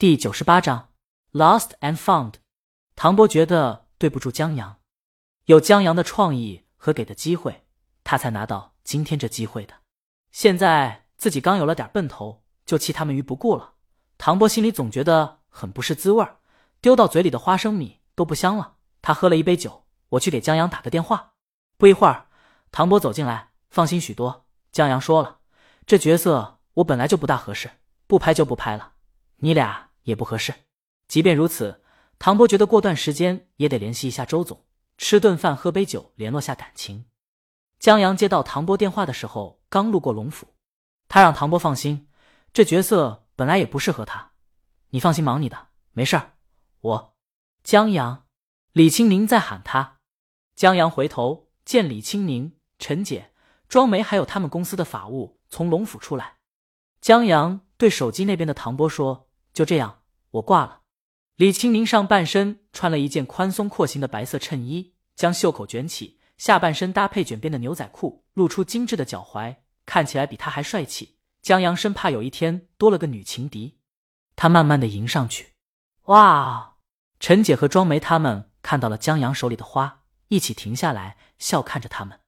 第九十八章，Lost and Found。唐波觉得对不住江阳，有江阳的创意和给的机会，他才拿到今天这机会的。现在自己刚有了点奔头，就弃他们于不顾了。唐波心里总觉得很不是滋味儿，丢到嘴里的花生米都不香了。他喝了一杯酒，我去给江阳打个电话。不一会儿，唐波走进来，放心许多。江阳说了，这角色我本来就不大合适，不拍就不拍了。你俩。也不合适。即便如此，唐波觉得过段时间也得联系一下周总，吃顿饭，喝杯酒，联络下感情。江阳接到唐波电话的时候，刚路过龙府，他让唐波放心，这角色本来也不适合他。你放心忙你的，没事儿。我，江阳，李青宁在喊他。江阳回头见李青宁、陈姐、庄梅还有他们公司的法务从龙府出来。江阳对手机那边的唐波说。就这样，我挂了。李青明上半身穿了一件宽松廓形的白色衬衣，将袖口卷起，下半身搭配卷边的牛仔裤，露出精致的脚踝，看起来比他还帅气。江阳生怕有一天多了个女情敌，他慢慢的迎上去。哇！陈姐和庄梅他们看到了江阳手里的花，一起停下来笑看着他们。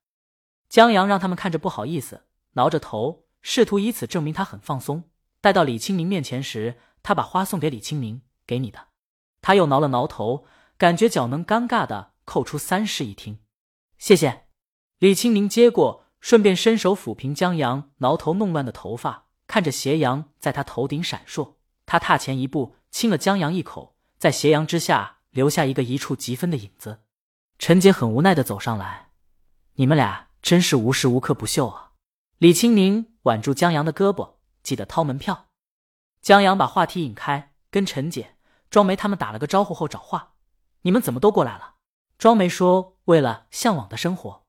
江阳让他们看着不好意思，挠着头，试图以此证明他很放松。待到李青明面前时，他把花送给李清明，给你的。他又挠了挠头，感觉脚能尴尬的扣出三室一厅。谢谢。李清明接过，顺便伸手抚平江阳挠头弄乱的头发，看着斜阳在他头顶闪烁。他踏前一步，亲了江阳一口，在斜阳之下留下一个一触即分的影子。陈姐很无奈的走上来：“你们俩真是无时无刻不秀啊！”李清明挽住江阳的胳膊：“记得掏门票。”江阳把话题引开，跟陈姐、庄梅他们打了个招呼后找话：“你们怎么都过来了？”庄梅说：“为了向往的生活。”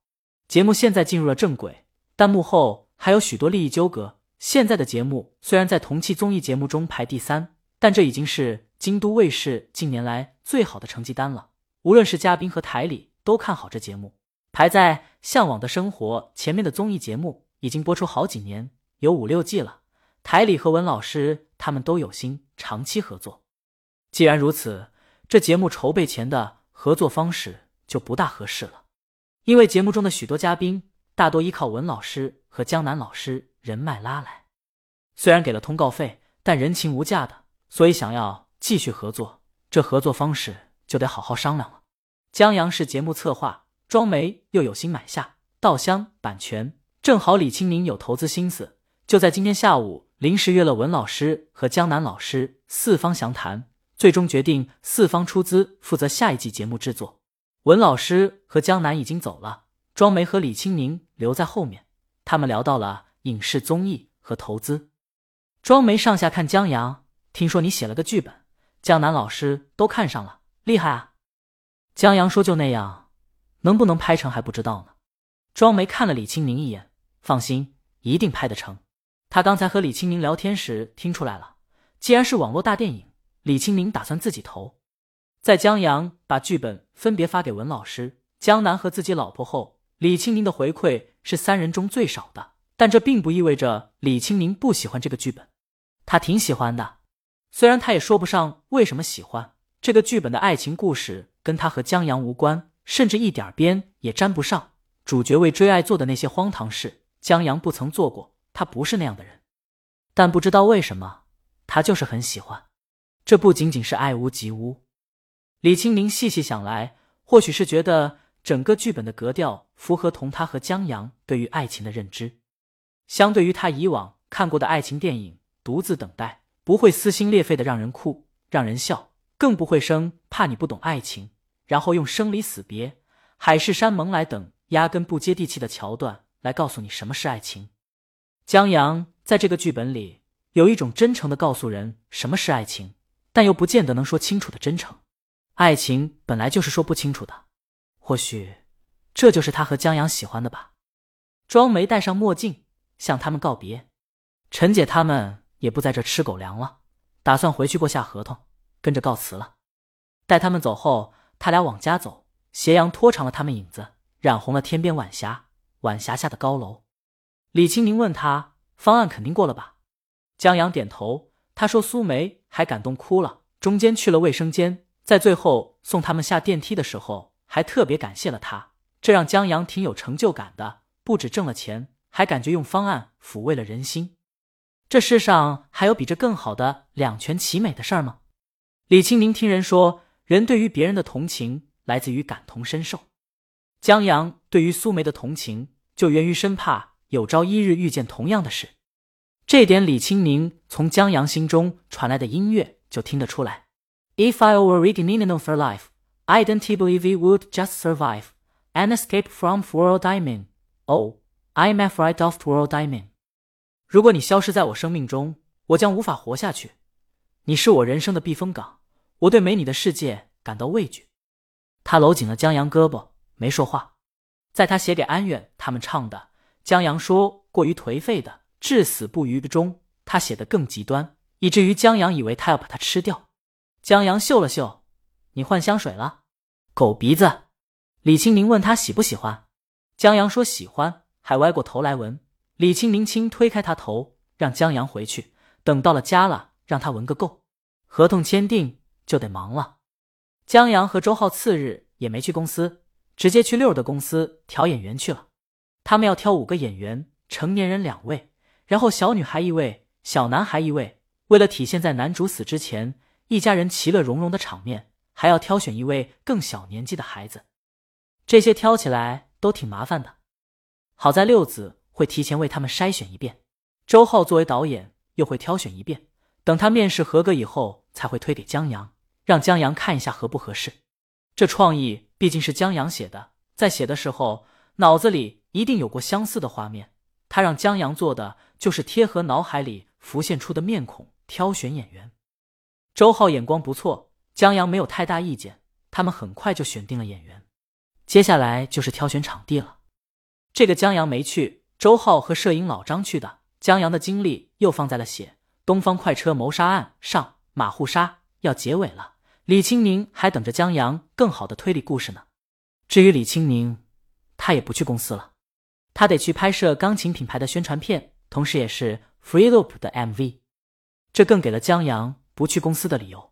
节目现在进入了正轨，但幕后还有许多利益纠葛。现在的节目虽然在同期综艺节目中排第三，但这已经是京都卫视近年来最好的成绩单了。无论是嘉宾和台里都看好这节目。排在《向往的生活》前面的综艺节目已经播出好几年，有五六季了。台里和文老师他们都有心长期合作，既然如此，这节目筹备前的合作方式就不大合适了。因为节目中的许多嘉宾大多依靠文老师和江南老师人脉拉来，虽然给了通告费，但人情无价的，所以想要继续合作，这合作方式就得好好商量了。江阳是节目策划，庄梅又有心买下稻香版权，正好李清明有投资心思，就在今天下午。临时约了文老师和江南老师四方详谈，最终决定四方出资负责下一季节目制作。文老师和江南已经走了，庄梅和李清宁留在后面。他们聊到了影视综艺和投资。庄梅上下看江阳，听说你写了个剧本，江南老师都看上了，厉害啊！江阳说就那样，能不能拍成还不知道呢。庄梅看了李清宁一眼，放心，一定拍得成。他刚才和李清明聊天时听出来了，既然是网络大电影，李清明打算自己投。在江阳把剧本分别发给文老师、江南和自己老婆后，李清明的回馈是三人中最少的。但这并不意味着李清明不喜欢这个剧本，他挺喜欢的。虽然他也说不上为什么喜欢这个剧本的爱情故事，跟他和江阳无关，甚至一点边也沾不上。主角为追爱做的那些荒唐事，江阳不曾做过。他不是那样的人，但不知道为什么，他就是很喜欢。这不仅仅是爱屋及乌。李清明细细想来，或许是觉得整个剧本的格调符合同他和江阳对于爱情的认知。相对于他以往看过的爱情电影，《独自等待》不会撕心裂肺的让人哭、让人笑，更不会生怕你不懂爱情，然后用生离死别、海誓山盟来等压根不接地气的桥段来告诉你什么是爱情。江阳在这个剧本里有一种真诚的告诉人什么是爱情，但又不见得能说清楚的真诚。爱情本来就是说不清楚的，或许这就是他和江阳喜欢的吧。庄梅戴上墨镜向他们告别，陈姐他们也不在这吃狗粮了，打算回去过下合同，跟着告辞了。待他们走后，他俩往家走，斜阳拖长了他们影子，染红了天边晚霞，晚霞下的高楼。李清明问他：“方案肯定过了吧？”江阳点头，他说苏梅还感动哭了，中间去了卫生间，在最后送他们下电梯的时候，还特别感谢了他，这让江阳挺有成就感的。不止挣了钱，还感觉用方案抚慰了人心。这世上还有比这更好的两全其美的事儿吗？李清明听人说，人对于别人的同情来自于感同身受。江阳对于苏梅的同情，就源于生怕有朝一日遇见同样的事。这点李清明从江阳心中传来的音乐就听得出来。If I were original for life, I don't believe we would just survive and escape from world I'm in. Oh, I'm afraid of world I'm in. 如果你消失在我生命中，我将无法活下去。你是我人生的避风港，我对没你的世界感到畏惧。他搂紧了江阳胳膊。没说话，在他写给安远他们唱的江阳说过于颓废的至死不渝的中，他写的更极端，以至于江阳以为他要把他吃掉。江阳嗅了嗅，你换香水了，狗鼻子。李清明问他喜不喜欢，江阳说喜欢，还歪过头来闻。李清明轻推开他头，让江阳回去，等到了家了，让他闻个够。合同签订就得忙了。江阳和周浩次日也没去公司。直接去六儿的公司挑演员去了。他们要挑五个演员，成年人两位，然后小女孩一位，小男孩一位。为了体现在男主死之前一家人其乐融融的场面，还要挑选一位更小年纪的孩子。这些挑起来都挺麻烦的。好在六子会提前为他们筛选一遍，周浩作为导演又会挑选一遍。等他面试合格以后，才会推给江阳，让江阳看一下合不合适。这创意。毕竟是江阳写的，在写的时候脑子里一定有过相似的画面。他让江阳做的就是贴合脑海里浮现出的面孔，挑选演员。周浩眼光不错，江阳没有太大意见。他们很快就选定了演员，接下来就是挑选场地了。这个江阳没去，周浩和摄影老张去的。江阳的精力又放在了写《东方快车谋杀案》上，马户杀要结尾了。李清明还等着江阳更好的推理故事呢。至于李清明，他也不去公司了，他得去拍摄钢琴品牌的宣传片，同时也是 Free Loop 的 MV。这更给了江阳不去公司的理由。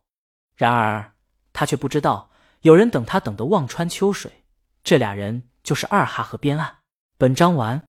然而他却不知道，有人等他等得望穿秋水。这俩人就是二哈和边岸。本章完。